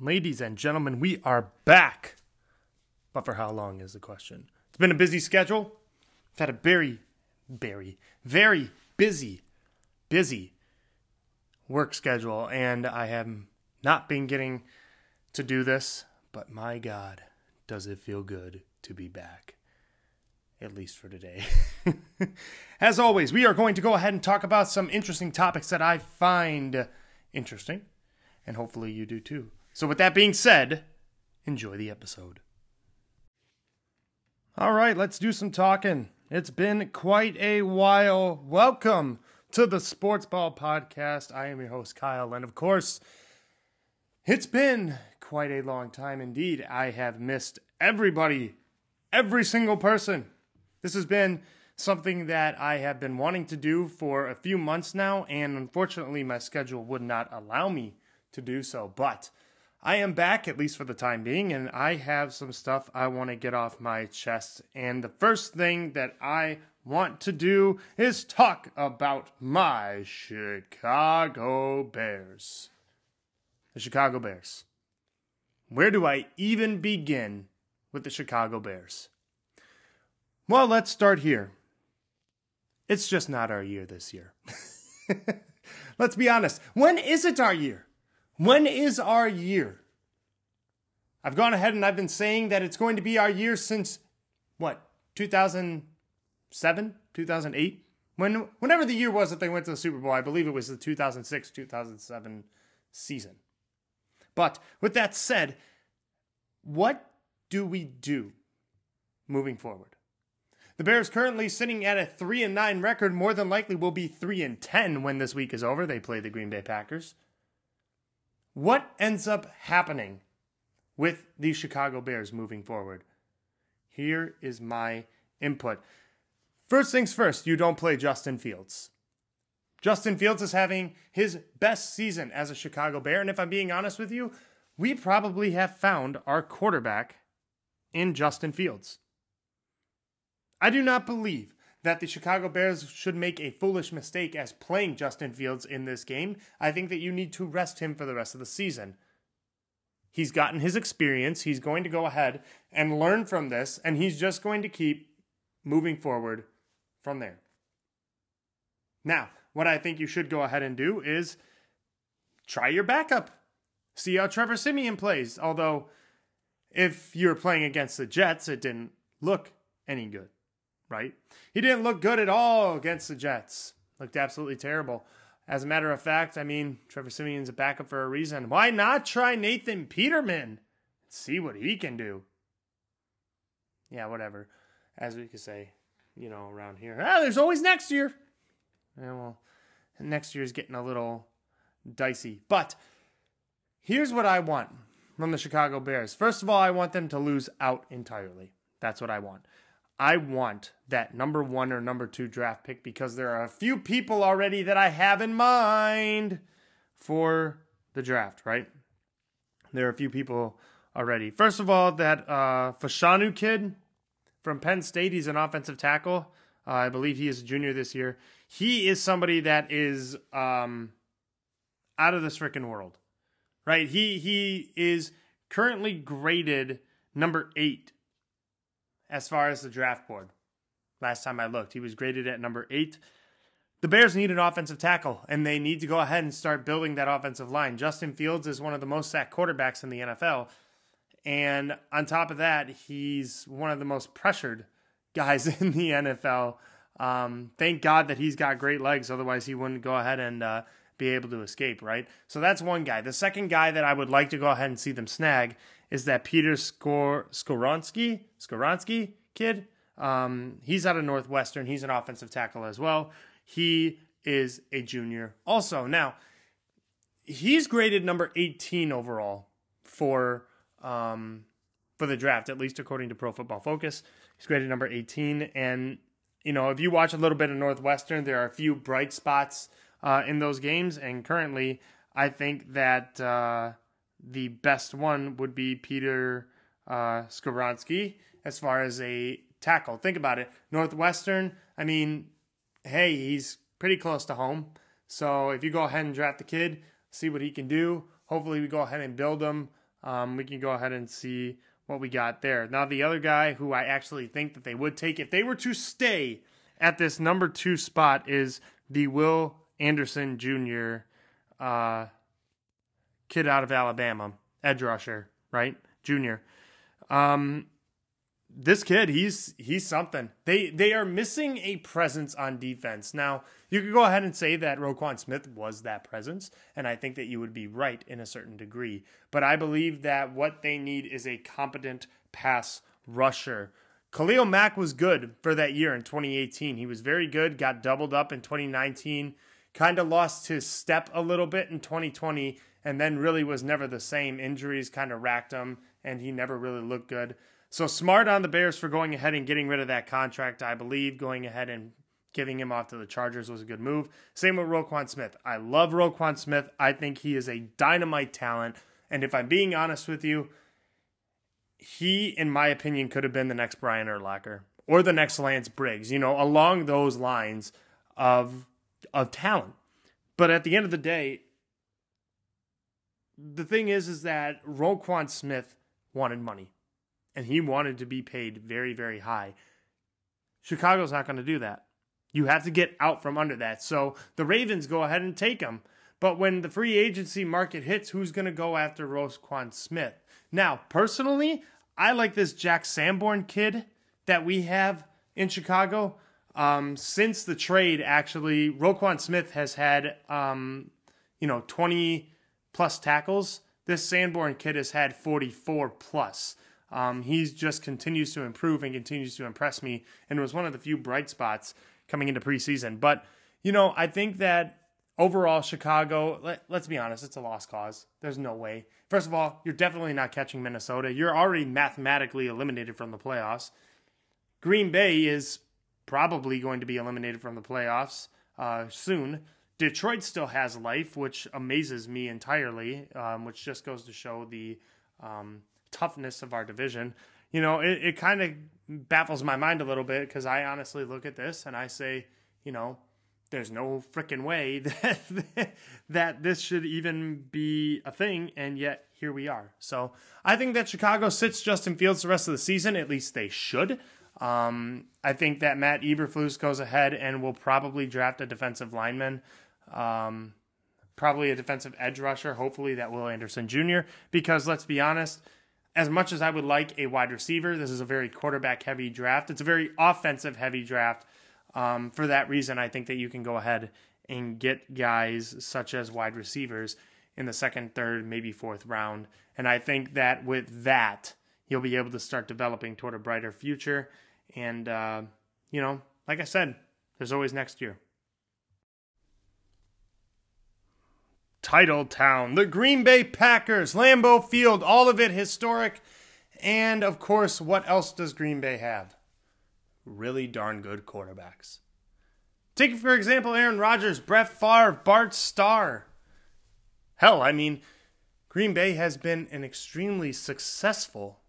Ladies and gentlemen, we are back. But for how long is the question? It's been a busy schedule. I've had a very, very, very busy, busy work schedule, and I have not been getting to do this, but my God, does it feel good to be back. At least for today. As always, we are going to go ahead and talk about some interesting topics that I find interesting, and hopefully you do too. So, with that being said, enjoy the episode. All right, let's do some talking. It's been quite a while. Welcome to the Sports Ball Podcast. I am your host, Kyle, and of course, it's been quite a long time indeed. I have missed everybody, every single person. This has been something that I have been wanting to do for a few months now, and unfortunately, my schedule would not allow me to do so. But I am back, at least for the time being, and I have some stuff I want to get off my chest. And the first thing that I want to do is talk about my Chicago Bears. The Chicago Bears. Where do I even begin with the Chicago Bears? Well, let's start here. It's just not our year this year. let's be honest. When is it our year? When is our year? I've gone ahead and I've been saying that it's going to be our year since what, 2007, 2008? When whenever the year was that they went to the Super Bowl, I believe it was the 2006-2007 season. But with that said, what do we do moving forward? The Bears currently sitting at a 3 and 9 record more than likely will be 3 and 10 when this week is over. They play the Green Bay Packers. What ends up happening with the Chicago Bears moving forward? Here is my input. First things first, you don't play Justin Fields. Justin Fields is having his best season as a Chicago Bear, and if I'm being honest with you, we probably have found our quarterback in Justin Fields. I do not believe that the Chicago Bears should make a foolish mistake as playing Justin Fields in this game. I think that you need to rest him for the rest of the season. He's gotten his experience. He's going to go ahead and learn from this, and he's just going to keep moving forward from there. Now, what I think you should go ahead and do is try your backup. See how Trevor Siemian plays. Although, if you're playing against the Jets, it didn't look any good right? He didn't look good at all against the Jets. Looked absolutely terrible. As a matter of fact, I mean, Trevor Siemian's a backup for a reason. Why not try Nathan Peterman? And see what he can do. Yeah, whatever. As we could say, you know, around here. Ah, there's always next year. Yeah, well, next year's getting a little dicey. But here's what I want from the Chicago Bears. First of all, I want them to lose out entirely. That's what I want. I want that number one or number two draft pick because there are a few people already that I have in mind for the draft, right? There are a few people already. First of all, that uh, Fashanu kid from Penn State, he's an offensive tackle. Uh, I believe he is a junior this year. He is somebody that is um, out of this freaking world, right? He he is currently graded number eight as far as the draft board. Last time I looked, he was graded at number eight. The Bears need an offensive tackle, and they need to go ahead and start building that offensive line. Justin Fields is one of the most sacked quarterbacks in the NFL. And on top of that, he's one of the most pressured guys in the NFL. Um, thank God that he's got great legs, otherwise, he wouldn't go ahead and uh, be able to escape, right? So that's one guy. The second guy that I would like to go ahead and see them snag is that Peter Skor Skoronski Skoronski kid. Um, he's out of Northwestern. He's an offensive tackle as well. He is a junior also. Now, he's graded number 18 overall for um, for the draft, at least according to Pro Football Focus. He's graded number 18, and you know if you watch a little bit of Northwestern, there are a few bright spots uh, in those games, and currently, I think that. Uh, the best one would be Peter uh, as far as a tackle. Think about it. Northwestern, I mean, hey, he's pretty close to home. So if you go ahead and draft the kid, see what he can do. Hopefully, we go ahead and build him Um, we can go ahead and see what we got there. Now, the other guy who I actually think that they would take if they were to stay at this number two spot is the Will Anderson Jr. Uh, kid out of Alabama, edge rusher, right? Junior. Um, this kid, he's he's something. They they are missing a presence on defense. Now, you could go ahead and say that Roquan Smith was that presence, and I think that you would be right in a certain degree. But I believe that what they need is a competent pass rusher. Khalil Mack was good for that year in 2018. He was very good, got doubled up in 2019, kind of lost his step a little bit in 2020, and then really was never the same. Injuries kind of racked him, and he never really looked good. So smart on the Bears for going ahead and getting rid of that contract. I believe going ahead and giving him off to the Chargers was a good move. Same with Roquan Smith. I love Roquan Smith. I think he is a dynamite talent. And if I'm being honest with you, he, in my opinion, could have been the next Brian Urlacher or the next Lance Briggs, you know, along those lines of of talent. But at the end of the day, the thing is is that Roquan Smith wanted money and he wanted to be paid very, very high. Chicago's not going to do that. You have to get out from under that. So the Ravens go ahead and take him. But when the free agency market hits, who's going to go after Roquan Smith? Now, personally, I like this Jack Sanborn kid that we have in Chicago. Um, since the trade, actually, Roquan Smith has had, um, you know, 20 plus tackles. This Sanborn kid has had 44 plus. Um, he just continues to improve and continues to impress me, and was one of the few bright spots coming into preseason. But you know, I think that overall, Chicago. Let, let's be honest, it's a lost cause. There's no way. First of all, you're definitely not catching Minnesota. You're already mathematically eliminated from the playoffs. Green Bay is probably going to be eliminated from the playoffs uh, soon. Detroit still has life, which amazes me entirely, um, which just goes to show the um, toughness of our division. You know, it, it kind of baffles my mind a little bit because I honestly look at this and I say, you know, there's no freaking way that that this should even be a thing, and yet here we are. So I think that Chicago sits Justin Fields the rest of the season. At least they should. Um, I think that Matt Eberflus goes ahead and will probably draft a defensive lineman. Um, probably a defensive edge rusher. Hopefully that Will Anderson Jr. Because let's be honest, as much as I would like a wide receiver, this is a very quarterback heavy draft. It's a very offensive heavy draft. Um, for that reason, I think that you can go ahead and get guys such as wide receivers in the second, third, maybe fourth round. And I think that with that, you'll be able to start developing toward a brighter future. And, uh, you know, like I said, there's always next year. Title town, the Green Bay Packers, Lambeau Field, all of it historic. And of course, what else does Green Bay have? Really darn good quarterbacks. Take, for example, Aaron Rodgers, Brett Favre, Bart Starr. Hell, I mean, Green Bay has been an extremely successful,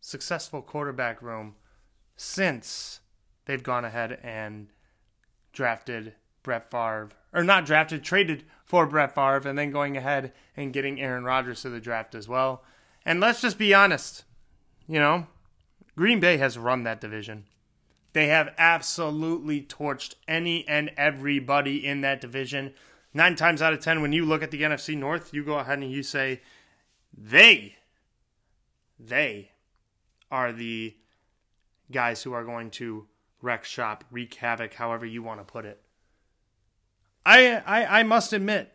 successful quarterback room since they've gone ahead and drafted Brett Favre, or not drafted, traded for Brett Favre, and then going ahead and getting Aaron Rodgers to the draft as well. And let's just be honest, you know, Green Bay has run that division. They have absolutely torched any and everybody in that division. Nine times out of ten, when you look at the NFC North, you go ahead and you say, they, they are the guys who are going to wreck shop, wreak havoc, however you want to put it. I, I I must admit,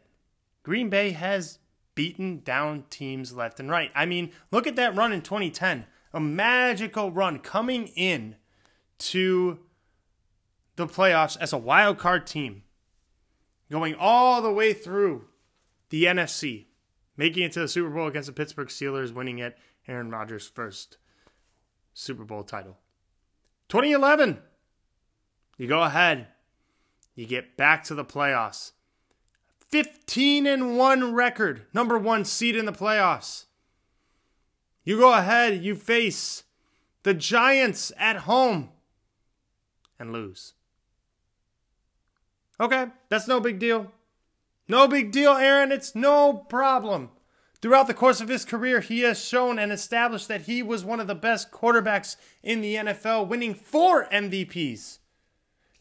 Green Bay has beaten down teams left and right. I mean, look at that run in 2010. A magical run coming in to the playoffs as a wild card team. Going all the way through the NFC, making it to the Super Bowl against the Pittsburgh Steelers, winning it Aaron Rodgers' first Super Bowl title. 2011, you go ahead, you get back to the playoffs. 15 and 1 record, number 1 seed in the playoffs. You go ahead, you face the Giants at home and lose. Okay, that's no big deal. No big deal, Aaron. It's no problem. Throughout the course of his career, he has shown and established that he was one of the best quarterbacks in the NFL, winning four MVPs,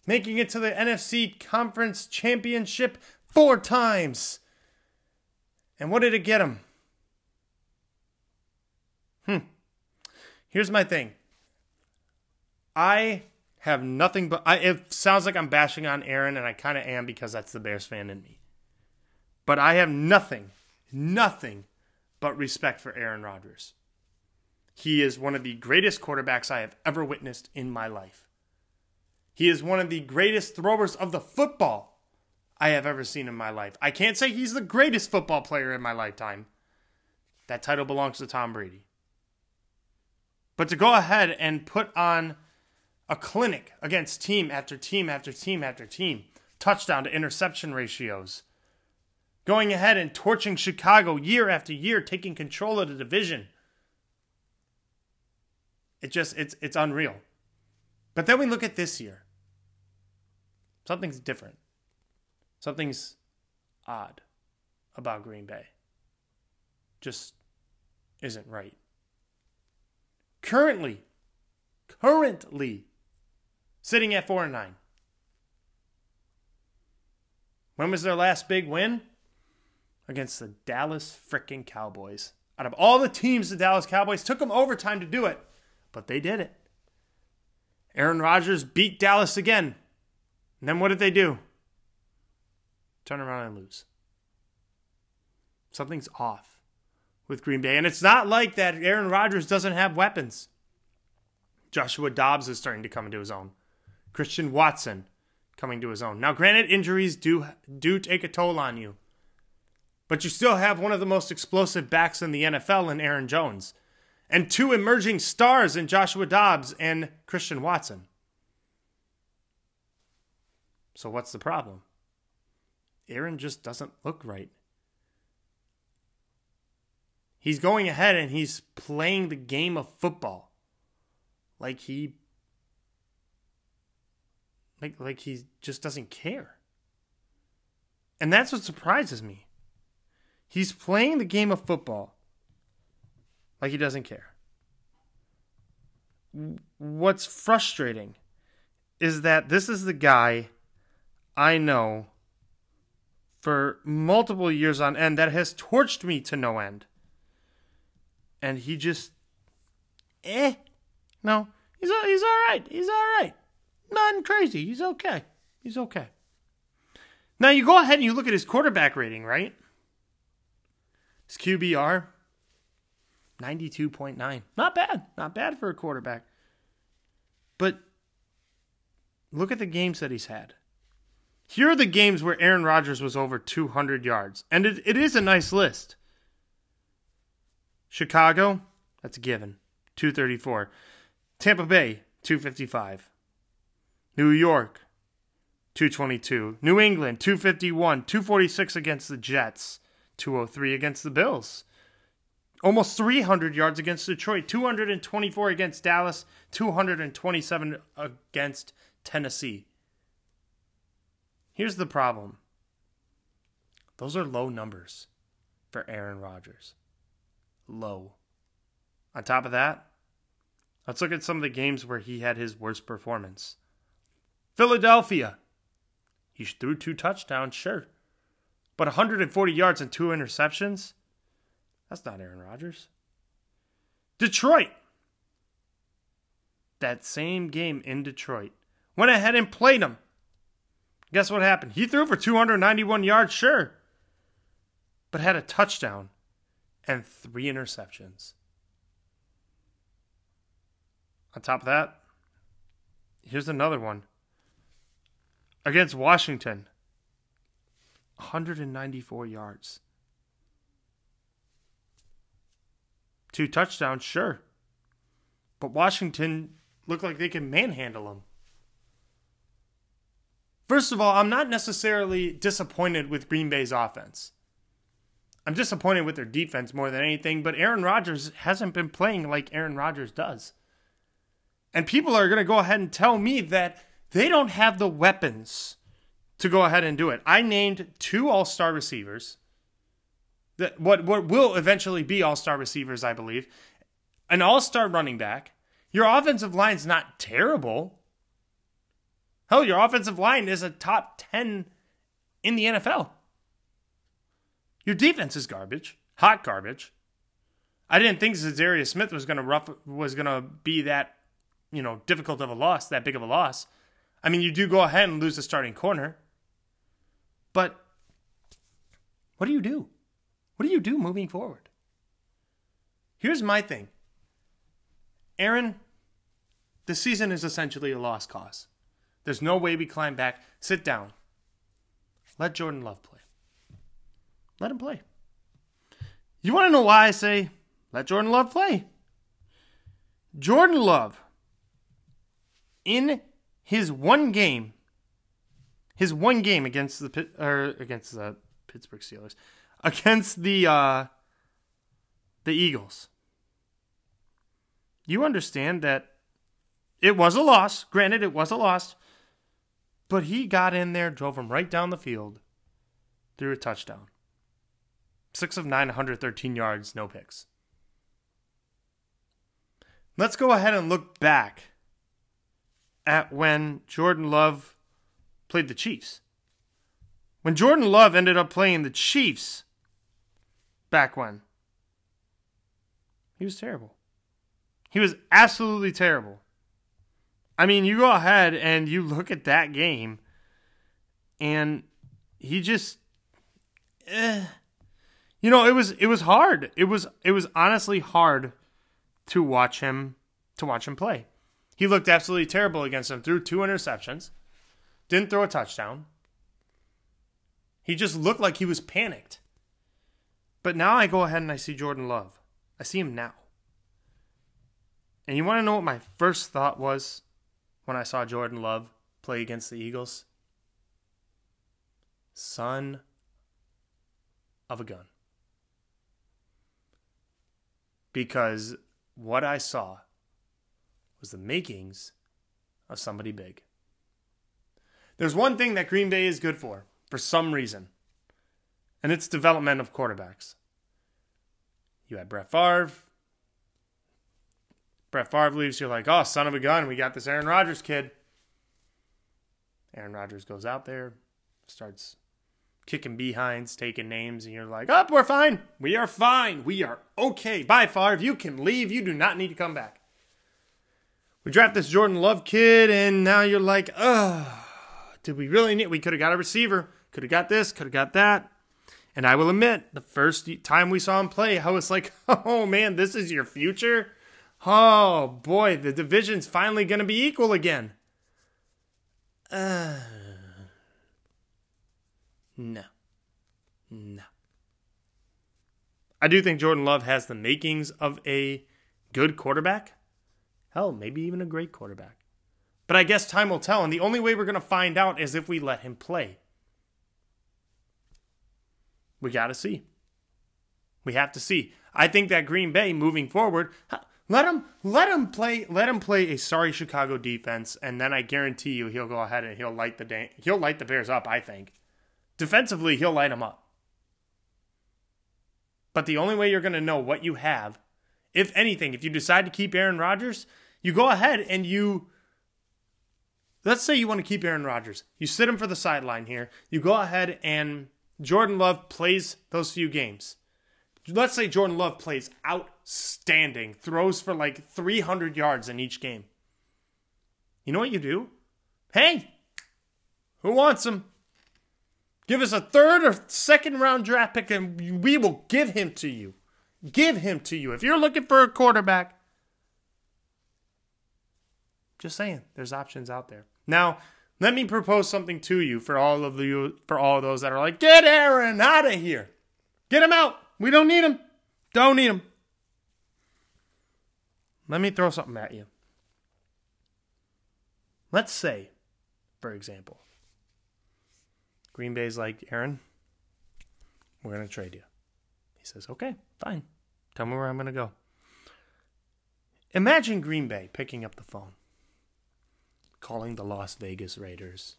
making it to the NFC Conference Championship four times. And what did it get him? Hmm. Here's my thing. I have nothing but I it sounds like I'm bashing on Aaron and I kind of am because that's the Bears fan in me. But I have nothing, nothing but respect for Aaron Rodgers. He is one of the greatest quarterbacks I have ever witnessed in my life. He is one of the greatest throwers of the football I have ever seen in my life. I can't say he's the greatest football player in my lifetime. That title belongs to Tom Brady. But to go ahead and put on a clinic against team after team after team after team, touchdown to interception ratios, going ahead and torching Chicago year after year, taking control of the division. It just it's it's unreal. But then we look at this year. Something's different. Something's odd about Green Bay. Just isn't right. Currently, currently sitting at 4 and 9. When was their last big win? Against the Dallas freaking Cowboys. Out of all the teams, the Dallas Cowboys took them overtime to do it, but they did it. Aaron Rodgers beat Dallas again. And then what did they do? Turn around and lose. Something's off with Green Bay. And it's not like that Aaron Rodgers doesn't have weapons. Joshua Dobbs is starting to come into his own. Christian Watson coming to his own. Now, granted, injuries do do take a toll on you, but you still have one of the most explosive backs in the NFL in Aaron Jones, and two emerging stars in Joshua Dobbs and Christian Watson. So, what's the problem? Aaron just doesn't look right. He's going ahead and he's playing the game of football like he like like he just doesn't care. And that's what surprises me. He's playing the game of football like he doesn't care. What's frustrating is that this is the guy I know for multiple years on end that has torched me to no end. And he just eh no, he's he's all right. He's all right. Nothing crazy. He's okay. He's okay. Now you go ahead and you look at his quarterback rating, right? His QBR, 92.9. Not bad. Not bad for a quarterback. But look at the games that he's had. Here are the games where Aaron Rodgers was over 200 yards. And it, it is a nice list. Chicago, that's a given. 234. Tampa Bay, 255. New York, 222. New England, 251. 246 against the Jets. 203 against the Bills. Almost 300 yards against Detroit. 224 against Dallas. 227 against Tennessee. Here's the problem those are low numbers for Aaron Rodgers. Low. On top of that, let's look at some of the games where he had his worst performance. Philadelphia. He threw two touchdowns, sure. But 140 yards and two interceptions? That's not Aaron Rodgers. Detroit. That same game in Detroit. Went ahead and played him. Guess what happened? He threw for 291 yards, sure. But had a touchdown and three interceptions. On top of that, here's another one against Washington. 194 yards. Two touchdowns, sure. But Washington looked like they can manhandle them. First of all, I'm not necessarily disappointed with Green Bay's offense. I'm disappointed with their defense more than anything, but Aaron Rodgers hasn't been playing like Aaron Rodgers does. And people are going to go ahead and tell me that they don't have the weapons to go ahead and do it. I named two all star receivers that what what will eventually be all star receivers, I believe, an all star running back. Your offensive line's not terrible. Hell, your offensive line is a top ten in the NFL. Your defense is garbage, hot garbage. I didn't think Za'Darius Smith was gonna rough was gonna be that, you know, difficult of a loss, that big of a loss. I mean, you do go ahead and lose the starting corner, but what do you do? What do you do moving forward? Here's my thing. Aaron, the season is essentially a lost cause. There's no way we climb back. Sit down. Let Jordan Love play. Let him play. You want to know why I say let Jordan Love play? Jordan Love, in his one game, his one game against the or against the Pittsburgh Steelers, against the uh, the Eagles. You understand that it was a loss. Granted, it was a loss. But he got in there, drove him right down the field, threw a touchdown. Six of nine, 113 yards, no picks. Let's go ahead and look back at when Jordan Love played the Chiefs. When Jordan Love ended up playing the Chiefs back when, he was terrible. He was absolutely terrible. I mean, you go ahead and you look at that game, and he just, eh. you know, it was it was hard. It was it was honestly hard to watch him to watch him play. He looked absolutely terrible against him. Threw two interceptions, didn't throw a touchdown. He just looked like he was panicked. But now I go ahead and I see Jordan Love. I see him now. And you want to know what my first thought was when I saw Jordan Love play against the Eagles? Son of a gun. Because what I saw was the makings of somebody big. There's one thing that Green Bay is good for, for some reason, and it's development of quarterbacks. You had Brett Favre. Brett Favre leaves, you're like, oh, son of a gun, we got this Aaron Rodgers kid. Aaron Rodgers goes out there, starts kicking behinds, taking names, and you're like, oh, we're fine. We are fine. We are okay. Bye, Favre. You can leave. You do not need to come back. We draft this Jordan Love kid, and now you're like, oh, did we really need? We could have got a receiver. Could have got this. Could have got that. And I will admit, the first time we saw him play, I was like, oh man, this is your future? Oh boy, the division's finally going to be equal again. Uh, no. No. I do think Jordan Love has the makings of a good quarterback. Hell, maybe even a great quarterback. But I guess time will tell, and the only way we're going to find out is if we let him play. We got to see. We have to see. I think that Green Bay moving forward, let him let him play let him play a sorry Chicago defense, and then I guarantee you he'll go ahead and he'll light the da- he'll light the Bears up. I think defensively he'll light them up. But the only way you're going to know what you have, if anything, if you decide to keep Aaron Rodgers, you go ahead and you let's say you want to keep Aaron Rodgers. You sit him for the sideline here. You go ahead and Jordan Love plays those few games. Let's say Jordan Love plays outstanding, throws for like 300 yards in each game. You know what you do? Hey, who wants him? Give us a third or second round draft pick and we will give him to you. Give him to you. If you're looking for a quarterback, just saying, there's options out there. Now, let me propose something to you for all of you for all of those that are like, get Aaron out of here. Get him out. We don't need him. Don't need him. Let me throw something at you. Let's say, for example, Green Bay's like, Aaron, we're going to trade you. He says, okay, fine. Tell me where I'm going to go. Imagine Green Bay picking up the phone calling the Las Vegas Raiders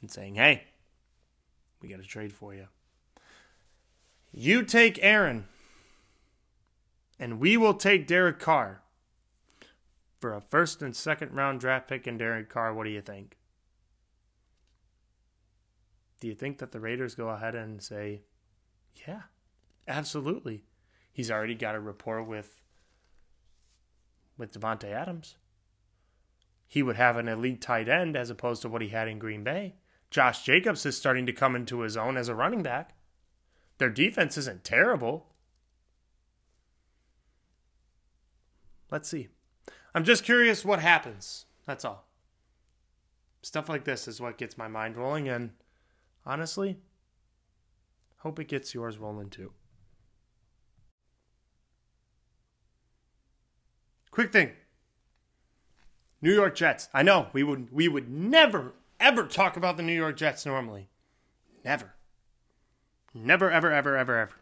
and saying, hey, we got a trade for you. You take Aaron, and we will take Derek Carr for a first and second round draft pick and Derek Carr. What do you think? Do you think that the Raiders go ahead and say, yeah, absolutely? He's already got a rapport with with Davante Adams. He would have an elite tight end as opposed to what he had in Green Bay. Josh Jacobs is starting to come into his own as a running back. Their defense isn't terrible. Let's see. I'm just curious what happens. That's all. Stuff like this is what gets my mind rolling, and honestly, hope it gets yours rolling too. Quick thing. New York Jets. I know we would we would never ever talk about the New York Jets normally. Never. Never ever ever ever ever.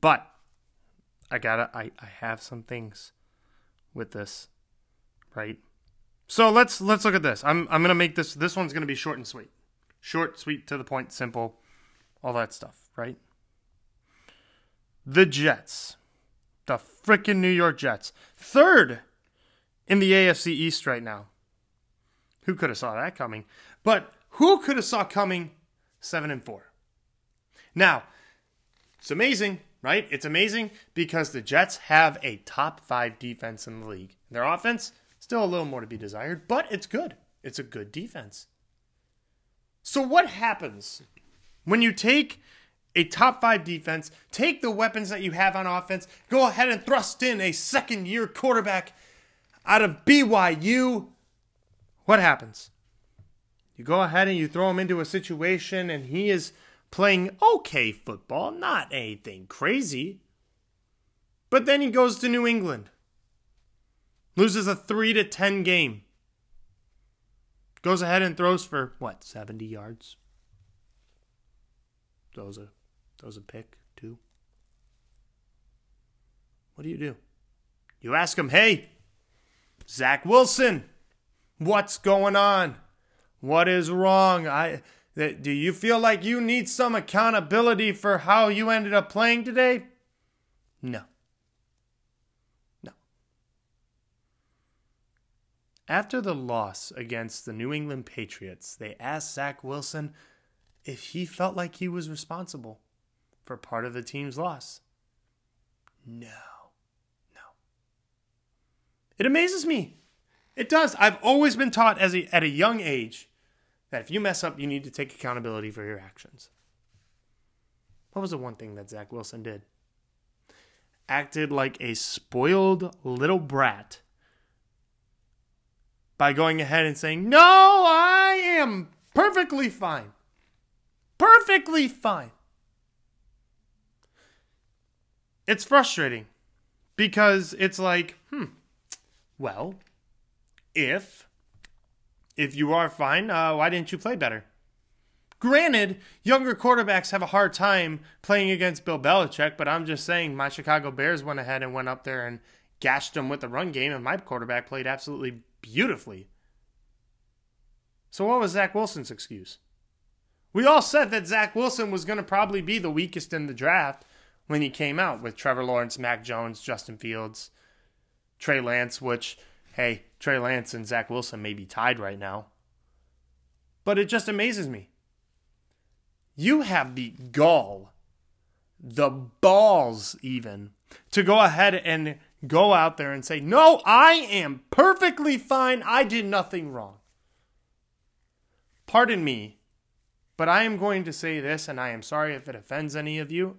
But I gotta I, I have some things with this. Right? So let's let's look at this. I'm I'm gonna make this this one's gonna be short and sweet. Short, sweet, to the point, simple, all that stuff, right? The Jets the freaking New York Jets. Third in the AFC East right now. Who could have saw that coming? But who could have saw coming 7 and 4? Now, it's amazing, right? It's amazing because the Jets have a top 5 defense in the league. Their offense still a little more to be desired, but it's good. It's a good defense. So what happens when you take a top five defense, take the weapons that you have on offense, go ahead and thrust in a second year quarterback out of BYU. What happens? You go ahead and you throw him into a situation, and he is playing okay football, not anything crazy. But then he goes to New England, loses a 3 to 10 game, goes ahead and throws for what, 70 yards? Those are throws a pick, too. What do you do? You ask him, hey, Zach Wilson, what's going on? What is wrong? I do you feel like you need some accountability for how you ended up playing today? No. No. After the loss against the New England Patriots, they asked Zach Wilson if he felt like he was responsible for part of the team's loss? No. No. It amazes me. It does. I've always been taught as a, at a young age that if you mess up, you need to take accountability for your actions. What was the one thing that Zach Wilson did? Acted like a spoiled little brat by going ahead and saying, No, I am perfectly fine. Perfectly fine it's frustrating because it's like, hmm, well, if if you are fine, uh, why didn't you play better? Granted, younger quarterbacks have a hard time playing against Bill Belichick, but I'm just saying my Chicago Bears went ahead and went up there and gashed them with the run game, and my quarterback played absolutely beautifully. So, what was Zach Wilson's excuse? We all said that Zach Wilson was going to probably be the weakest in the draft, when he came out with Trevor Lawrence, Mac Jones, Justin Fields, Trey Lance, which, hey, Trey Lance and Zach Wilson may be tied right now. But it just amazes me. You have the gall, the balls even, to go ahead and go out there and say, No, I am perfectly fine. I did nothing wrong. Pardon me, but I am going to say this, and I am sorry if it offends any of you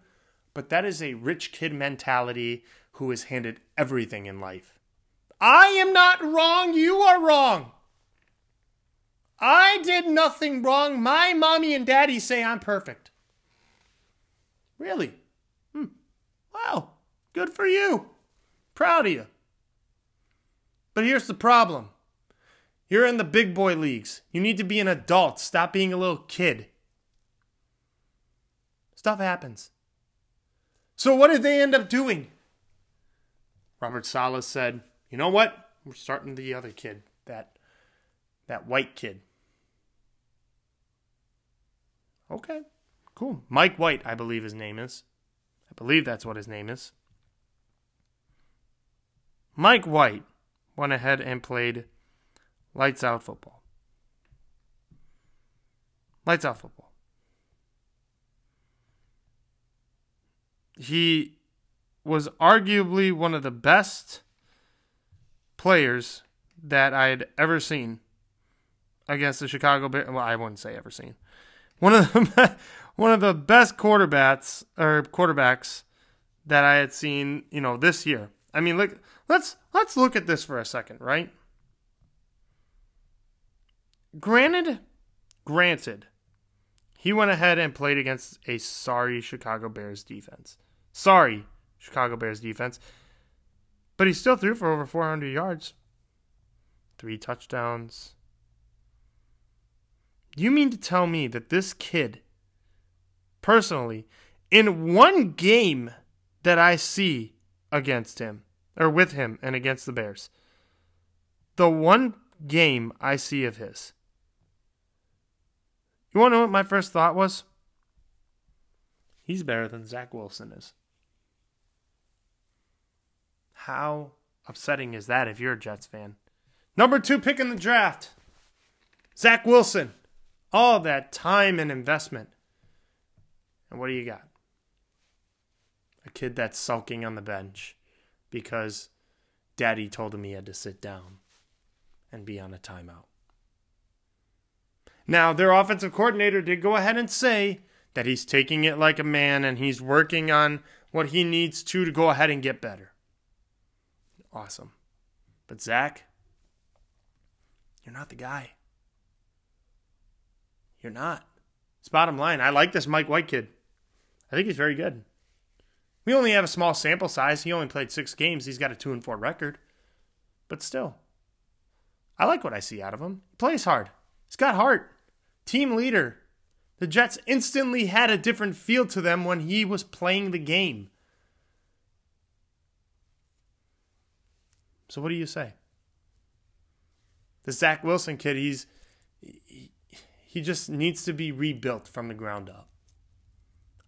but that is a rich kid mentality who is handed everything in life. I am not wrong, you are wrong. I did nothing wrong. My mommy and daddy say I'm perfect. Really? Hmm. Well, good for you. Proud of you. But here's the problem you're in the big boy leagues. You need to be an adult. Stop being a little kid. Stuff happens. So what did they end up doing? Robert Saleh said, "You know what? We're starting the other kid, that that white kid." Okay. Cool. Mike White, I believe his name is. I believe that's what his name is. Mike White went ahead and played lights out football. Lights out football. He was arguably one of the best players that I had ever seen against the Chicago Bears. Well, I wouldn't say ever seen. One of the one of the best quarterbacks or quarterbacks that I had seen, you know, this year. I mean, look, let's let's look at this for a second, right? Granted, granted, he went ahead and played against a sorry Chicago Bears defense. Sorry, Chicago Bears defense. But he still threw for over 400 yards, three touchdowns. You mean to tell me that this kid, personally, in one game that I see against him, or with him and against the Bears, the one game I see of his, you want to know what my first thought was? He's better than Zach Wilson is. How upsetting is that if you're a Jets fan? Number two pick in the draft, Zach Wilson. All that time and investment. And what do you got? A kid that's sulking on the bench because daddy told him he had to sit down and be on a timeout. Now, their offensive coordinator did go ahead and say that he's taking it like a man and he's working on what he needs to to go ahead and get better. Awesome. But Zach, you're not the guy. You're not. It's bottom line. I like this Mike White kid. I think he's very good. We only have a small sample size. He only played six games. He's got a two and four record. But still, I like what I see out of him. He plays hard. He's got heart. Team leader. The Jets instantly had a different feel to them when he was playing the game. So what do you say? The Zach Wilson kid, he's he, he just needs to be rebuilt from the ground up.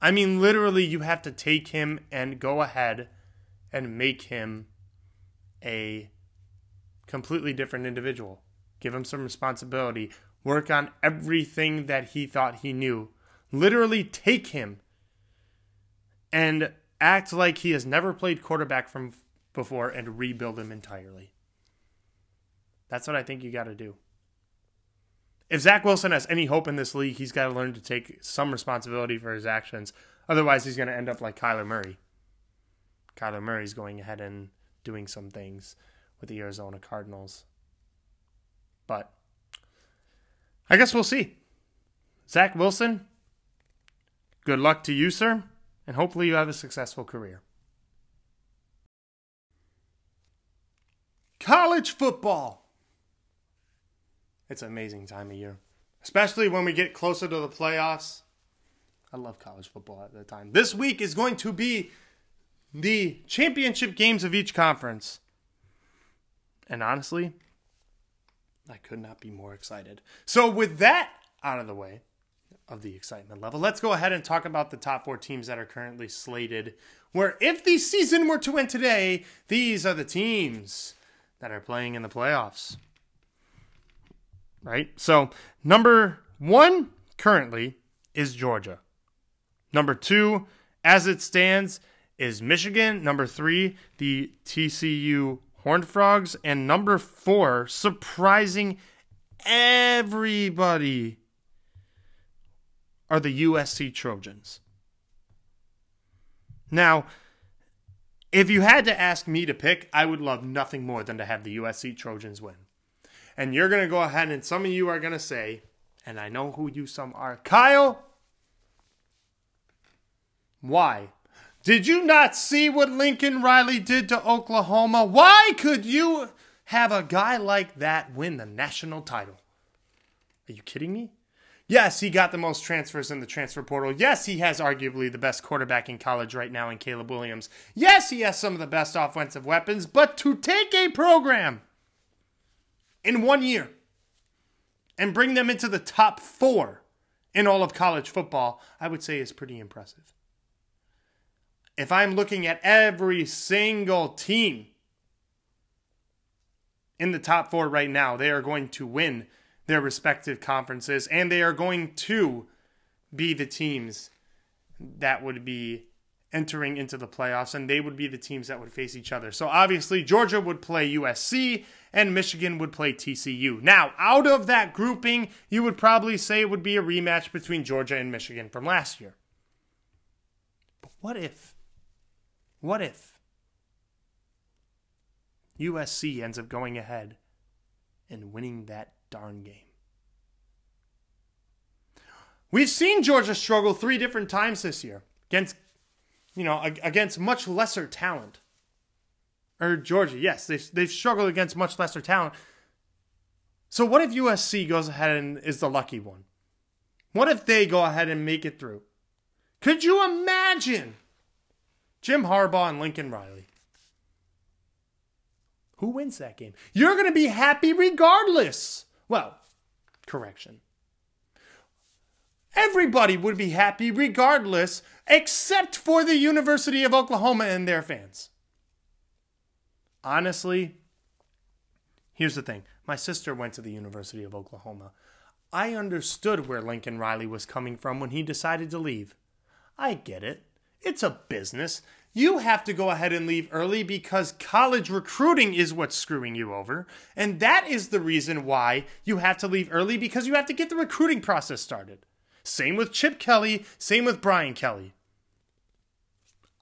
I mean, literally, you have to take him and go ahead and make him a completely different individual. Give him some responsibility. Work on everything that he thought he knew. Literally take him and act like he has never played quarterback from before and rebuild him entirely. That's what I think you got to do. If Zach Wilson has any hope in this league, he's got to learn to take some responsibility for his actions. Otherwise, he's going to end up like Kyler Murray. Kyler Murray's going ahead and doing some things with the Arizona Cardinals. But I guess we'll see. Zach Wilson, good luck to you, sir, and hopefully you have a successful career. College football. It's an amazing time of year, especially when we get closer to the playoffs. I love college football at the time. This week is going to be the championship games of each conference. And honestly, I could not be more excited. So, with that out of the way of the excitement level, let's go ahead and talk about the top four teams that are currently slated. Where, if the season were to end today, these are the teams that are playing in the playoffs. Right? So, number one currently is Georgia. Number two, as it stands, is Michigan. Number three, the TCU Horned Frogs. And number four, surprising everybody, are the USC Trojans. Now, if you had to ask me to pick, I would love nothing more than to have the USC Trojans win. And you're going to go ahead and some of you are going to say, and I know who you some are, Kyle, why? Did you not see what Lincoln Riley did to Oklahoma? Why could you have a guy like that win the national title? Are you kidding me? Yes, he got the most transfers in the transfer portal. Yes, he has arguably the best quarterback in college right now in Caleb Williams. Yes, he has some of the best offensive weapons, but to take a program in one year and bring them into the top four in all of college football, I would say is pretty impressive. If I'm looking at every single team in the top four right now, they are going to win their respective conferences and they are going to be the teams that would be entering into the playoffs and they would be the teams that would face each other. So obviously, Georgia would play USC and Michigan would play TCU. Now, out of that grouping, you would probably say it would be a rematch between Georgia and Michigan from last year. But what if? What if USC ends up going ahead and winning that darn game? We've seen Georgia struggle three different times this year against, you know, against much lesser talent. Or Georgia, yes, they've, they've struggled against much lesser talent. So what if USC goes ahead and is the lucky one? What if they go ahead and make it through? Could you imagine Jim Harbaugh and Lincoln Riley? Who wins that game? You're going to be happy regardless. Well, correction. Everybody would be happy regardless, except for the University of Oklahoma and their fans. Honestly, here's the thing my sister went to the University of Oklahoma. I understood where Lincoln Riley was coming from when he decided to leave. I get it. It's a business. You have to go ahead and leave early because college recruiting is what's screwing you over. And that is the reason why you have to leave early because you have to get the recruiting process started. Same with Chip Kelly, same with Brian Kelly.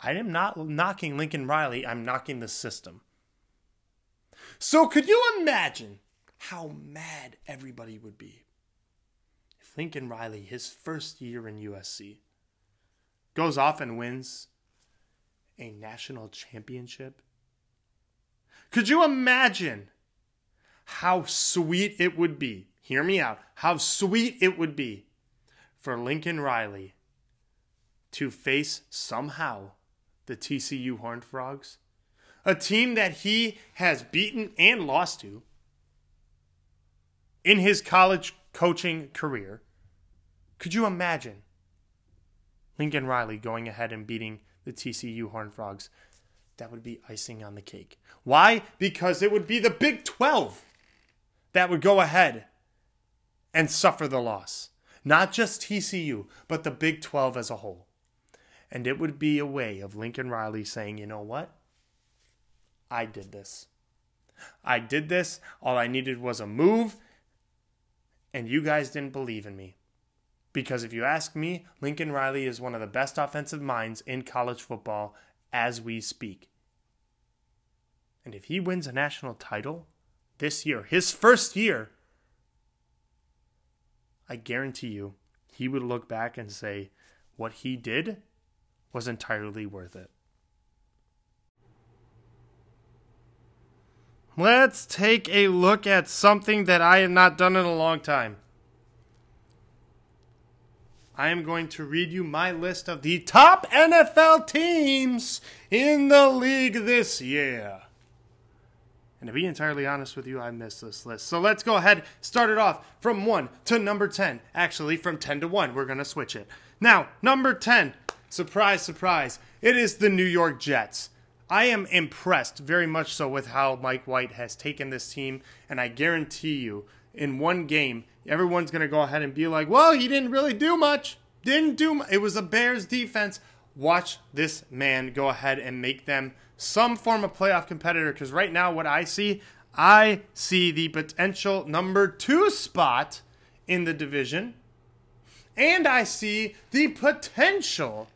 I am not knocking Lincoln Riley, I'm knocking the system. So, could you imagine how mad everybody would be if Lincoln Riley, his first year in USC, goes off and wins a national championship? Could you imagine how sweet it would be? Hear me out. How sweet it would be for Lincoln Riley to face somehow the TCU Horned Frogs, a team that he has beaten and lost to in his college coaching career. Could you imagine Lincoln Riley going ahead and beating the TCU Horned Frogs? That would be icing on the cake. Why? Because it would be the Big 12 that would go ahead and suffer the loss. Not just TCU, but the Big 12 as a whole. And it would be a way of Lincoln Riley saying, you know what? I did this. I did this. All I needed was a move, and you guys didn't believe in me. Because if you ask me, Lincoln Riley is one of the best offensive minds in college football as we speak. And if he wins a national title this year, his first year, I guarantee you, he would look back and say, what he did was entirely worth it. Let's take a look at something that I have not done in a long time. I am going to read you my list of the top NFL teams in the league this year. And to be entirely honest with you, I missed this list. So let's go ahead, start it off from 1 to number 10. Actually, from 10 to 1. We're going to switch it. Now, number 10, surprise, surprise, it is the New York Jets. I am impressed very much so with how Mike White has taken this team, and I guarantee you, in one game, everyone's going to go ahead and be like, well, he didn't really do much. Didn't do much. It was a Bears defense. Watch this man go ahead and make them some form of playoff competitor because right now, what I see, I see the potential number two spot in the division, and I see the potential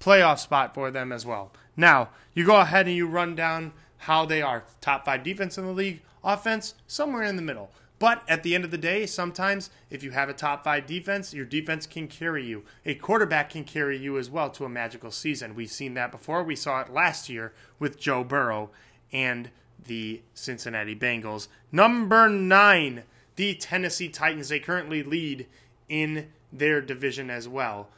playoff spot for them as well. Now, you go ahead and you run down how they are top five defense in the league, offense, somewhere in the middle. But at the end of the day, sometimes if you have a top five defense, your defense can carry you. A quarterback can carry you as well to a magical season. We've seen that before. We saw it last year with Joe Burrow and the Cincinnati Bengals. Number nine, the Tennessee Titans. They currently lead in their division as well.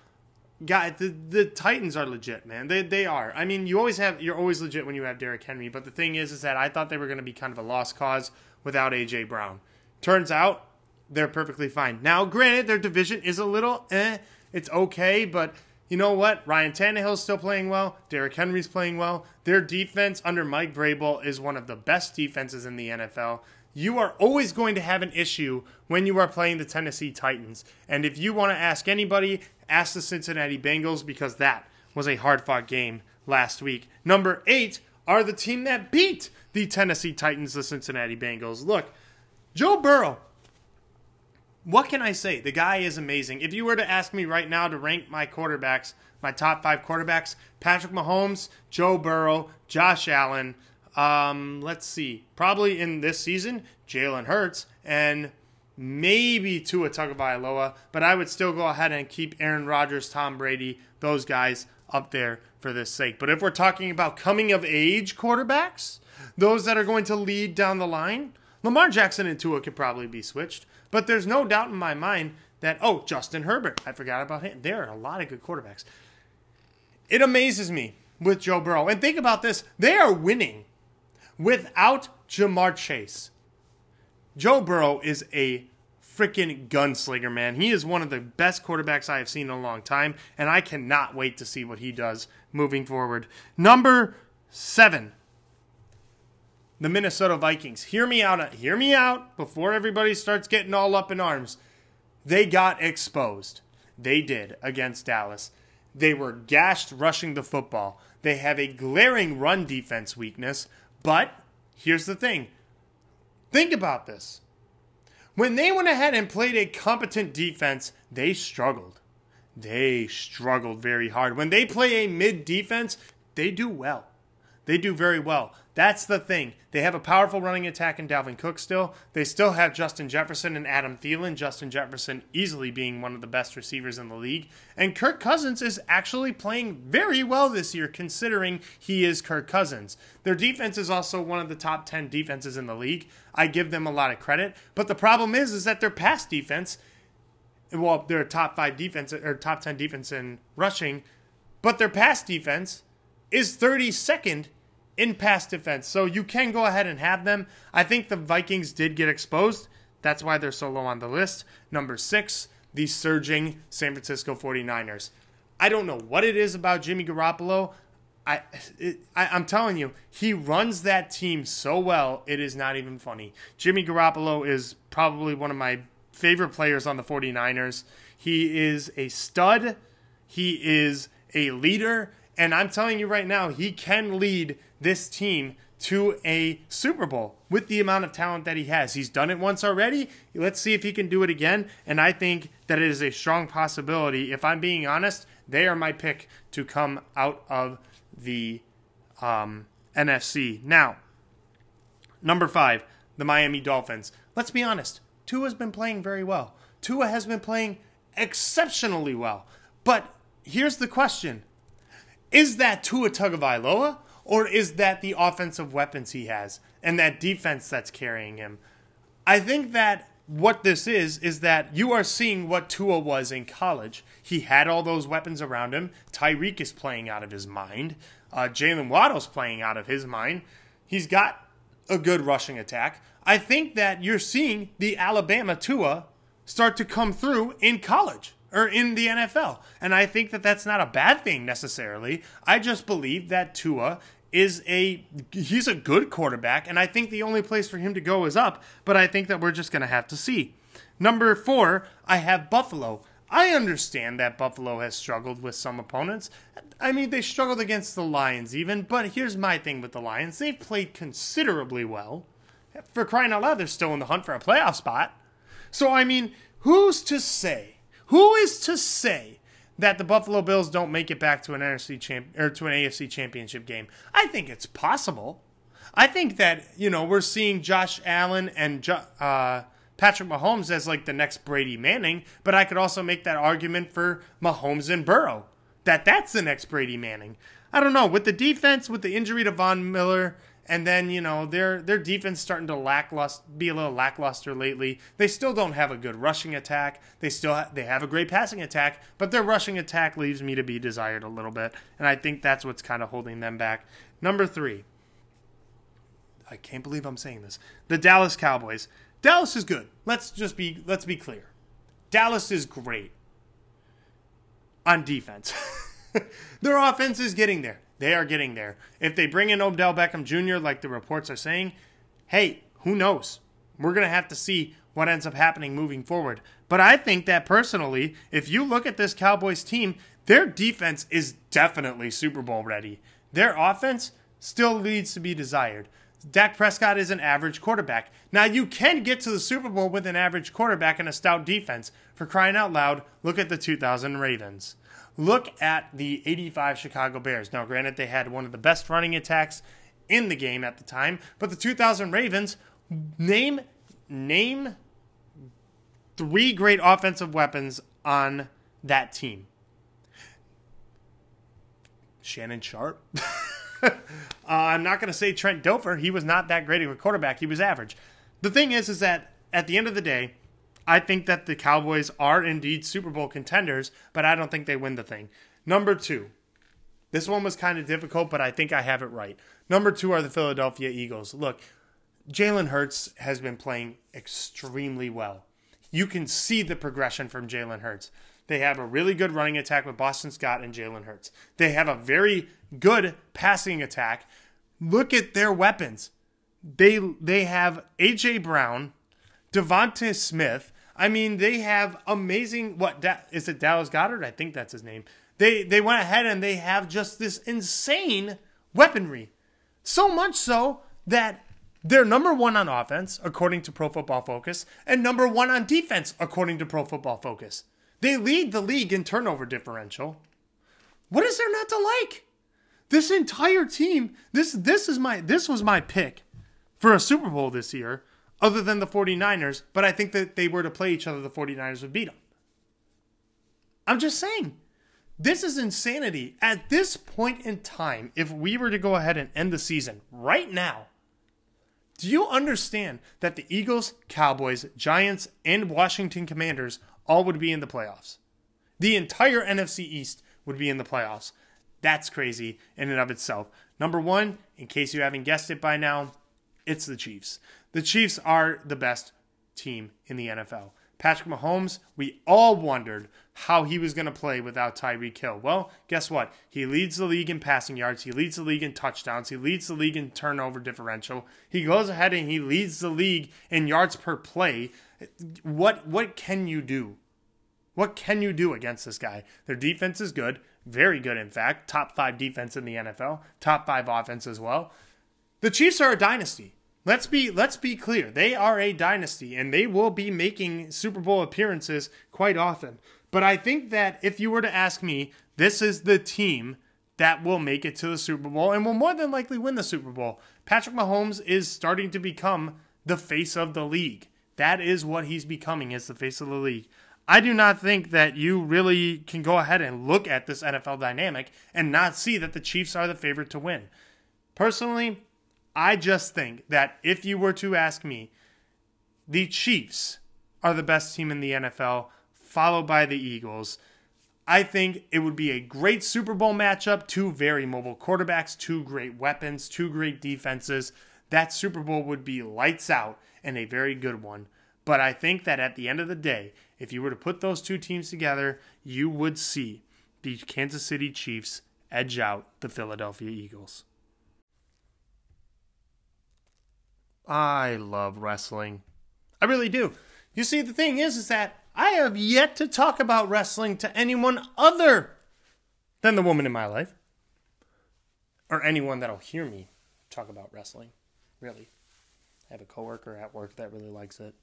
God, the, the Titans are legit, man. They they are. I mean, you always have you're always legit when you have Derrick Henry, but the thing is is that I thought they were going to be kind of a lost cause without AJ Brown. Turns out they're perfectly fine. Now, granted, their division is a little eh. It's okay, but you know what? Ryan Tannehill's still playing well. Derrick Henry's playing well. Their defense under Mike Vrabel is one of the best defenses in the NFL. You are always going to have an issue when you are playing the Tennessee Titans. And if you want to ask anybody, ask the Cincinnati Bengals because that was a hard fought game last week. Number eight are the team that beat the Tennessee Titans, the Cincinnati Bengals. Look, Joe Burrow what can I say? The guy is amazing. If you were to ask me right now to rank my quarterbacks, my top five quarterbacks, Patrick Mahomes, Joe Burrow, Josh Allen, um, let's see, probably in this season, Jalen Hurts, and maybe Tua Tagovailoa, but I would still go ahead and keep Aaron Rodgers, Tom Brady, those guys up there for this sake. But if we're talking about coming of age quarterbacks, those that are going to lead down the line, Lamar Jackson and Tua could probably be switched. But there's no doubt in my mind that, oh, Justin Herbert, I forgot about him. There are a lot of good quarterbacks. It amazes me with Joe Burrow. And think about this they are winning without Ja'Marr Chase. Joe Burrow is a freaking gunslinger, man. He is one of the best quarterbacks I have seen in a long time, and I cannot wait to see what he does moving forward. Number seven, the Minnesota Vikings. Hear me out. Hear me out before everybody starts getting all up in arms. They got exposed. They did against Dallas. They were gashed rushing the football. They have a glaring run defense weakness. But here's the thing think about this. When they went ahead and played a competent defense, they struggled. They struggled very hard. When they play a mid defense, they do well. They do very well. That's the thing. They have a powerful running attack in Dalvin Cook still. They still have Justin Jefferson and Adam Thielen. Justin Jefferson easily being one of the best receivers in the league. And Kirk Cousins is actually playing very well this year, considering he is Kirk Cousins. Their defense is also one of the top 10 defenses in the league. I give them a lot of credit. But the problem is, is that their pass defense, well, their top five defense or top 10 defense in rushing, but their pass defense is 32nd in pass defense. So you can go ahead and have them. I think the Vikings did get exposed. That's why they're so low on the list. Number six, the surging San Francisco 49ers. I don't know what it is about Jimmy Garoppolo. I, it, I am telling you, he runs that team so well. It is not even funny. Jimmy Garoppolo is probably one of my favorite players on the 49ers. He is a stud. He is a leader, and I'm telling you right now, he can lead this team to a Super Bowl with the amount of talent that he has. He's done it once already. Let's see if he can do it again. And I think that it is a strong possibility. If I'm being honest, they are my pick to come out of the um, NFC. Now, number five, the Miami Dolphins. Let's be honest, Tua has been playing very well. Tua has been playing exceptionally well. But here's the question Is that Tua Tagovailoa? Or is that the offensive weapons he has and that defense that's carrying him? I think that what this is is that you are seeing what Tua was in college. He had all those weapons around him. Tyreek is playing out of his mind. Uh, Jaylen Waddle's playing out of his mind. He's got a good rushing attack. I think that you're seeing the Alabama Tua start to come through in college or in the NFL. And I think that that's not a bad thing necessarily. I just believe that Tua is a he's a good quarterback, and I think the only place for him to go is up. But I think that we're just gonna have to see. Number four, I have Buffalo. I understand that Buffalo has struggled with some opponents. I mean, they struggled against the Lions even, but here's my thing with the Lions. They've played considerably well. For crying out loud, they're still in the hunt for a playoff spot. So, I mean, who's to say? Who is to say that the Buffalo Bills don't make it back to an NFC champ or to an AFC championship game. I think it's possible. I think that you know we're seeing Josh Allen and jo- uh, Patrick Mahomes as like the next Brady Manning, but I could also make that argument for Mahomes and Burrow that that's the next Brady Manning. I don't know with the defense, with the injury to Von Miller and then you know their their defense starting to lackluster, be a little lackluster lately. They still don't have a good rushing attack. They still ha- they have a great passing attack, but their rushing attack leaves me to be desired a little bit, and I think that's what's kind of holding them back. Number three, I can't believe I'm saying this. The Dallas Cowboys. Dallas is good. Let's just be let's be clear. Dallas is great on defense. Their offense is getting there. They are getting there. If they bring in Odell Beckham Jr., like the reports are saying, hey, who knows? We're going to have to see what ends up happening moving forward. But I think that personally, if you look at this Cowboys team, their defense is definitely Super Bowl ready. Their offense still leads to be desired. Dak Prescott is an average quarterback. Now, you can get to the Super Bowl with an average quarterback and a stout defense. For crying out loud, look at the 2000 Ravens. Look at the 85 Chicago Bears. Now, granted, they had one of the best running attacks in the game at the time, but the 2000 Ravens name name three great offensive weapons on that team. Shannon Sharpe. uh, I'm not going to say Trent Dilfer. He was not that great of a quarterback. He was average. The thing is, is that at the end of the day, I think that the Cowboys are indeed Super Bowl contenders, but I don't think they win the thing. Number two, this one was kind of difficult, but I think I have it right. Number two are the Philadelphia Eagles. Look, Jalen Hurts has been playing extremely well. You can see the progression from Jalen Hurts. They have a really good running attack with Boston Scott and Jalen Hurts. They have a very good passing attack. Look at their weapons. They they have AJ Brown, DeVonta Smith. I mean, they have amazing. What da, is it? Dallas Goddard? I think that's his name. They they went ahead and they have just this insane weaponry. So much so that they're number one on offense, according to Pro Football Focus, and number one on defense, according to Pro Football Focus. They lead the league in turnover differential. What is there not to like? This entire team, this this is my this was my pick for a Super Bowl this year, other than the 49ers, but I think that they were to play each other, the 49ers would beat them. I'm just saying. This is insanity. At this point in time, if we were to go ahead and end the season right now, do you understand that the Eagles, Cowboys, Giants, and Washington Commanders all would be in the playoffs. The entire NFC East would be in the playoffs. That's crazy in and of itself. Number one, in case you haven't guessed it by now, it's the Chiefs. The Chiefs are the best team in the NFL. Patrick Mahomes, we all wondered how he was going to play without Tyreek Hill. Well, guess what? He leads the league in passing yards. He leads the league in touchdowns. He leads the league in turnover differential. He goes ahead and he leads the league in yards per play. What what can you do? What can you do against this guy? Their defense is good, very good in fact. Top 5 defense in the NFL, top 5 offense as well. The Chiefs are a dynasty. Let's be let's be clear. They are a dynasty and they will be making Super Bowl appearances quite often. But I think that if you were to ask me, this is the team that will make it to the Super Bowl and will more than likely win the Super Bowl. Patrick Mahomes is starting to become the face of the league. That is what he's becoming as the face of the league. I do not think that you really can go ahead and look at this NFL dynamic and not see that the Chiefs are the favorite to win. Personally, I just think that if you were to ask me, the Chiefs are the best team in the NFL, followed by the Eagles. I think it would be a great Super Bowl matchup. Two very mobile quarterbacks, two great weapons, two great defenses. That Super Bowl would be lights out and a very good one. But I think that at the end of the day, if you were to put those two teams together, you would see the Kansas City Chiefs edge out the Philadelphia Eagles. I love wrestling. I really do. You see, the thing is, is that I have yet to talk about wrestling to anyone other than the woman in my life. Or anyone that'll hear me talk about wrestling. Really. I have a coworker at work that really likes it.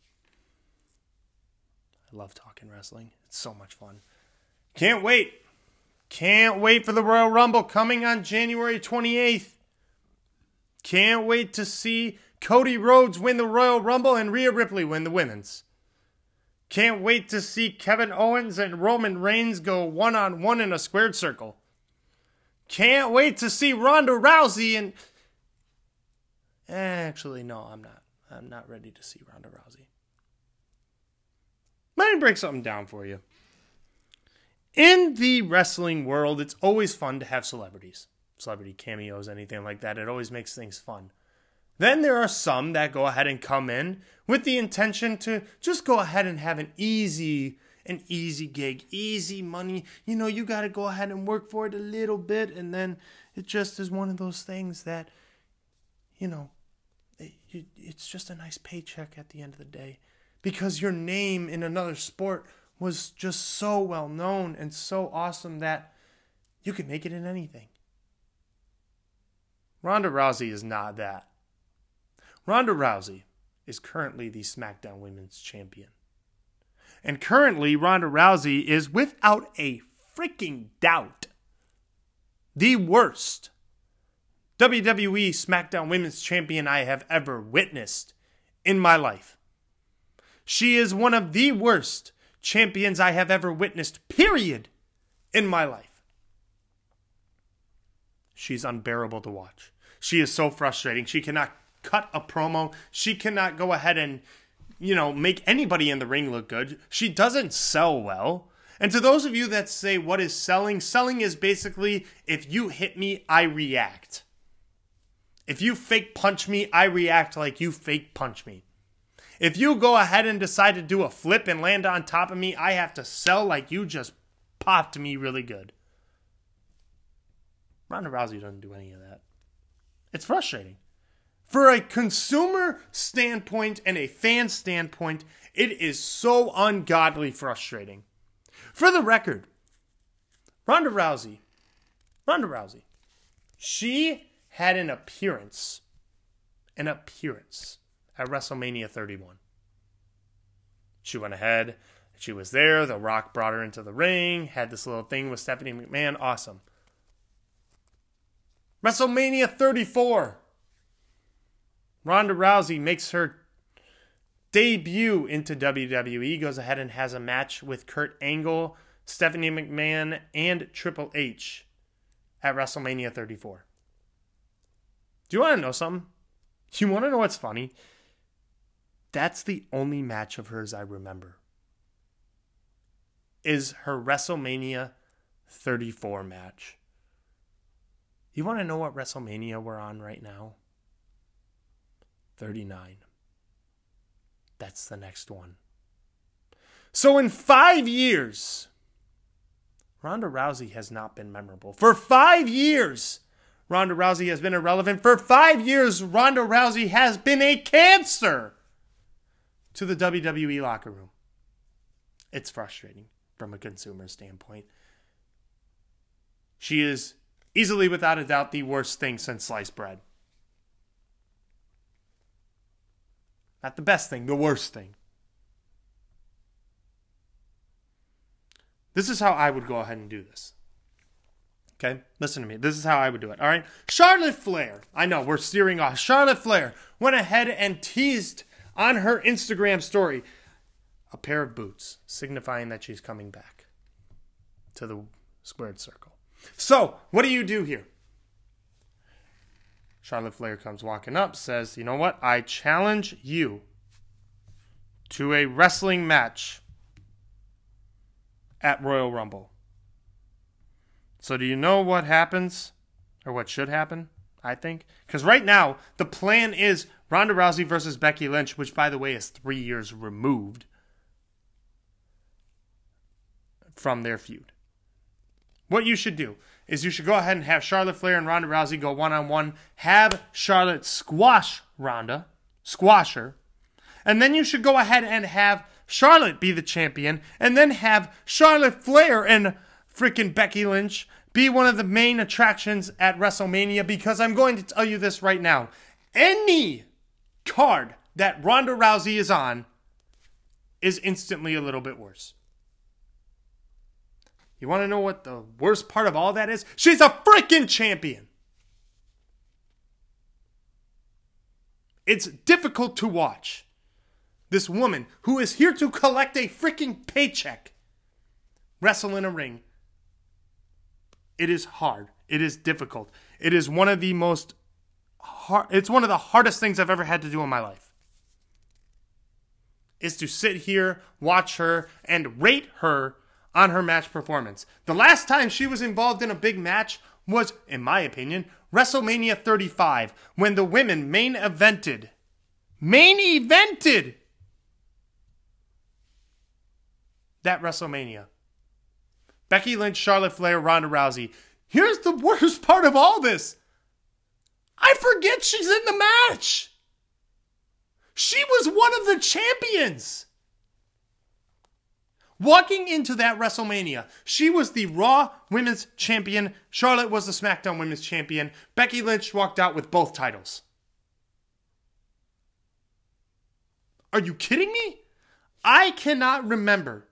I love talking wrestling. It's so much fun. Can't wait. Can't wait for the Royal Rumble coming on January 28th. Can't wait to see Cody Rhodes win the Royal Rumble and Rhea Ripley win the women's. Can't wait to see Kevin Owens and Roman Reigns go one on one in a squared circle. Can't wait to see Ronda Rousey and. Eh, actually, no, I'm not. I'm not ready to see Ronda Rousey. Let me break something down for you. In the wrestling world, it's always fun to have celebrities, celebrity cameos, anything like that. It always makes things fun. Then there are some that go ahead and come in with the intention to just go ahead and have an easy an easy gig, easy money. You know, you got to go ahead and work for it a little bit and then it just is one of those things that you know, it, it's just a nice paycheck at the end of the day because your name in another sport was just so well known and so awesome that you could make it in anything. Ronda Rousey is not that. Ronda Rousey is currently the SmackDown Women's Champion. And currently, Ronda Rousey is without a freaking doubt the worst WWE SmackDown Women's Champion I have ever witnessed in my life. She is one of the worst champions I have ever witnessed, period, in my life. She's unbearable to watch. She is so frustrating. She cannot cut a promo. She cannot go ahead and, you know, make anybody in the ring look good. She doesn't sell well. And to those of you that say, what is selling? Selling is basically if you hit me, I react. If you fake punch me, I react like you fake punch me. If you go ahead and decide to do a flip and land on top of me, I have to sell like you just popped me really good. Ronda Rousey doesn't do any of that. It's frustrating. For a consumer standpoint and a fan standpoint, it is so ungodly frustrating. For the record, Ronda Rousey, Ronda Rousey, she had an appearance, an appearance at WrestleMania 31. She went ahead, she was there, The Rock brought her into the ring, had this little thing with Stephanie McMahon, awesome. WrestleMania 34. Ronda Rousey makes her debut into WWE, goes ahead and has a match with Kurt Angle, Stephanie McMahon, and Triple H at WrestleMania 34. Do you want to know something? You want to know what's funny? That's the only match of hers I remember. Is her WrestleMania 34 match. You want to know what WrestleMania we're on right now? 39. That's the next one. So, in five years, Ronda Rousey has not been memorable. For five years, Ronda Rousey has been irrelevant. For five years, Ronda Rousey has been a cancer to the WWE locker room. It's frustrating from a consumer standpoint. She is easily, without a doubt, the worst thing since sliced bread. Not the best thing, the worst thing. This is how I would go ahead and do this. Okay, listen to me. This is how I would do it. All right. Charlotte Flair. I know we're steering off. Charlotte Flair went ahead and teased on her Instagram story a pair of boots, signifying that she's coming back to the squared circle. So, what do you do here? Charlotte Flair comes walking up, says, You know what? I challenge you to a wrestling match at Royal Rumble. So, do you know what happens or what should happen? I think. Because right now, the plan is Ronda Rousey versus Becky Lynch, which, by the way, is three years removed from their feud. What you should do is you should go ahead and have Charlotte Flair and Ronda Rousey go one on one, have Charlotte squash Ronda, squash her, and then you should go ahead and have Charlotte be the champion, and then have Charlotte Flair and freaking Becky Lynch be one of the main attractions at WrestleMania because I'm going to tell you this right now. Any card that Ronda Rousey is on is instantly a little bit worse. You want to know what the worst part of all that is? She's a freaking champion. It's difficult to watch this woman who is here to collect a freaking paycheck wrestle in a ring it is hard. It is difficult. It is one of the most hard, it's one of the hardest things I've ever had to do in my life. Is to sit here, watch her, and rate her on her match performance. The last time she was involved in a big match was, in my opinion, WrestleMania 35 when the women main evented. Main evented! That WrestleMania. Becky Lynch, Charlotte Flair, Ronda Rousey. Here's the worst part of all this. I forget she's in the match. She was one of the champions. Walking into that WrestleMania, she was the Raw Women's Champion. Charlotte was the SmackDown Women's Champion. Becky Lynch walked out with both titles. Are you kidding me? I cannot remember,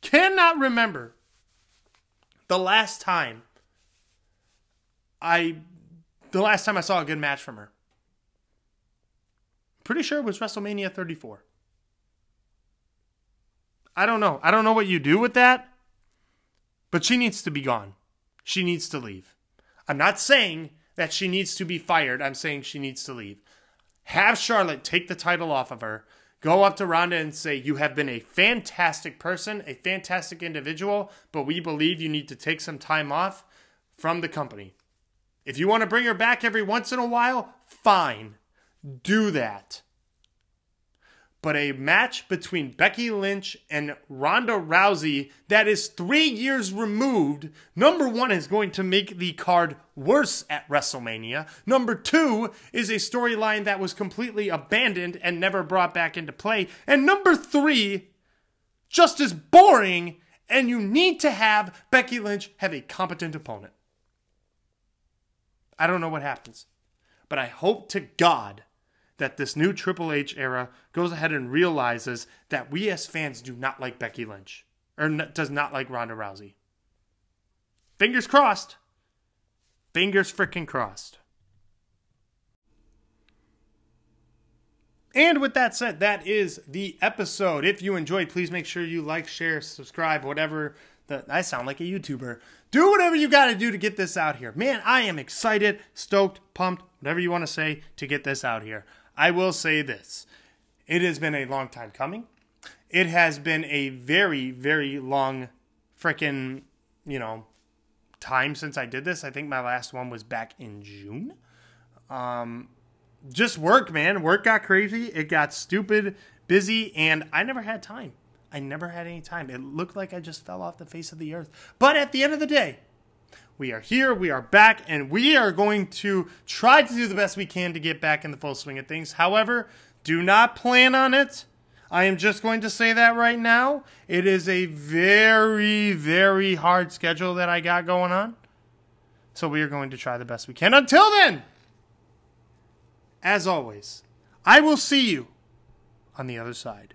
cannot remember the last time I, the last time I saw a good match from her. Pretty sure it was WrestleMania 34. I don't know. I don't know what you do with that, but she needs to be gone. She needs to leave. I'm not saying that she needs to be fired. I'm saying she needs to leave. Have Charlotte take the title off of her. Go up to Ronda and say, You have been a fantastic person, a fantastic individual, but we believe you need to take some time off from the company. If you want to bring her back every once in a while, fine. Do that but a match between Becky Lynch and Ronda Rousey that is three years removed, number one, is going to make the card worse at WrestleMania. Number two is a storyline that was completely abandoned and never brought back into play. And number three, just as boring, and you need to have Becky Lynch have a competent opponent. I don't know what happens, but I hope to God that this new Triple H era goes ahead and realizes that we as fans do not like Becky Lynch or does not like Ronda Rousey. Fingers crossed. Fingers freaking crossed. And with that said, that is the episode. If you enjoyed, please make sure you like, share, subscribe, whatever. The, I sound like a YouTuber. Do whatever you got to do to get this out here. Man, I am excited, stoked, pumped, whatever you want to say to get this out here. I will say this it has been a long time coming. It has been a very, very long freaking, you know, time since I did this. I think my last one was back in June. Um, just work, man. Work got crazy. It got stupid, busy, and I never had time. I never had any time. It looked like I just fell off the face of the earth. But at the end of the day, we are here, we are back, and we are going to try to do the best we can to get back in the full swing of things. However, do not plan on it. I am just going to say that right now. It is a very, very hard schedule that I got going on. So we are going to try the best we can. Until then, as always, I will see you on the other side.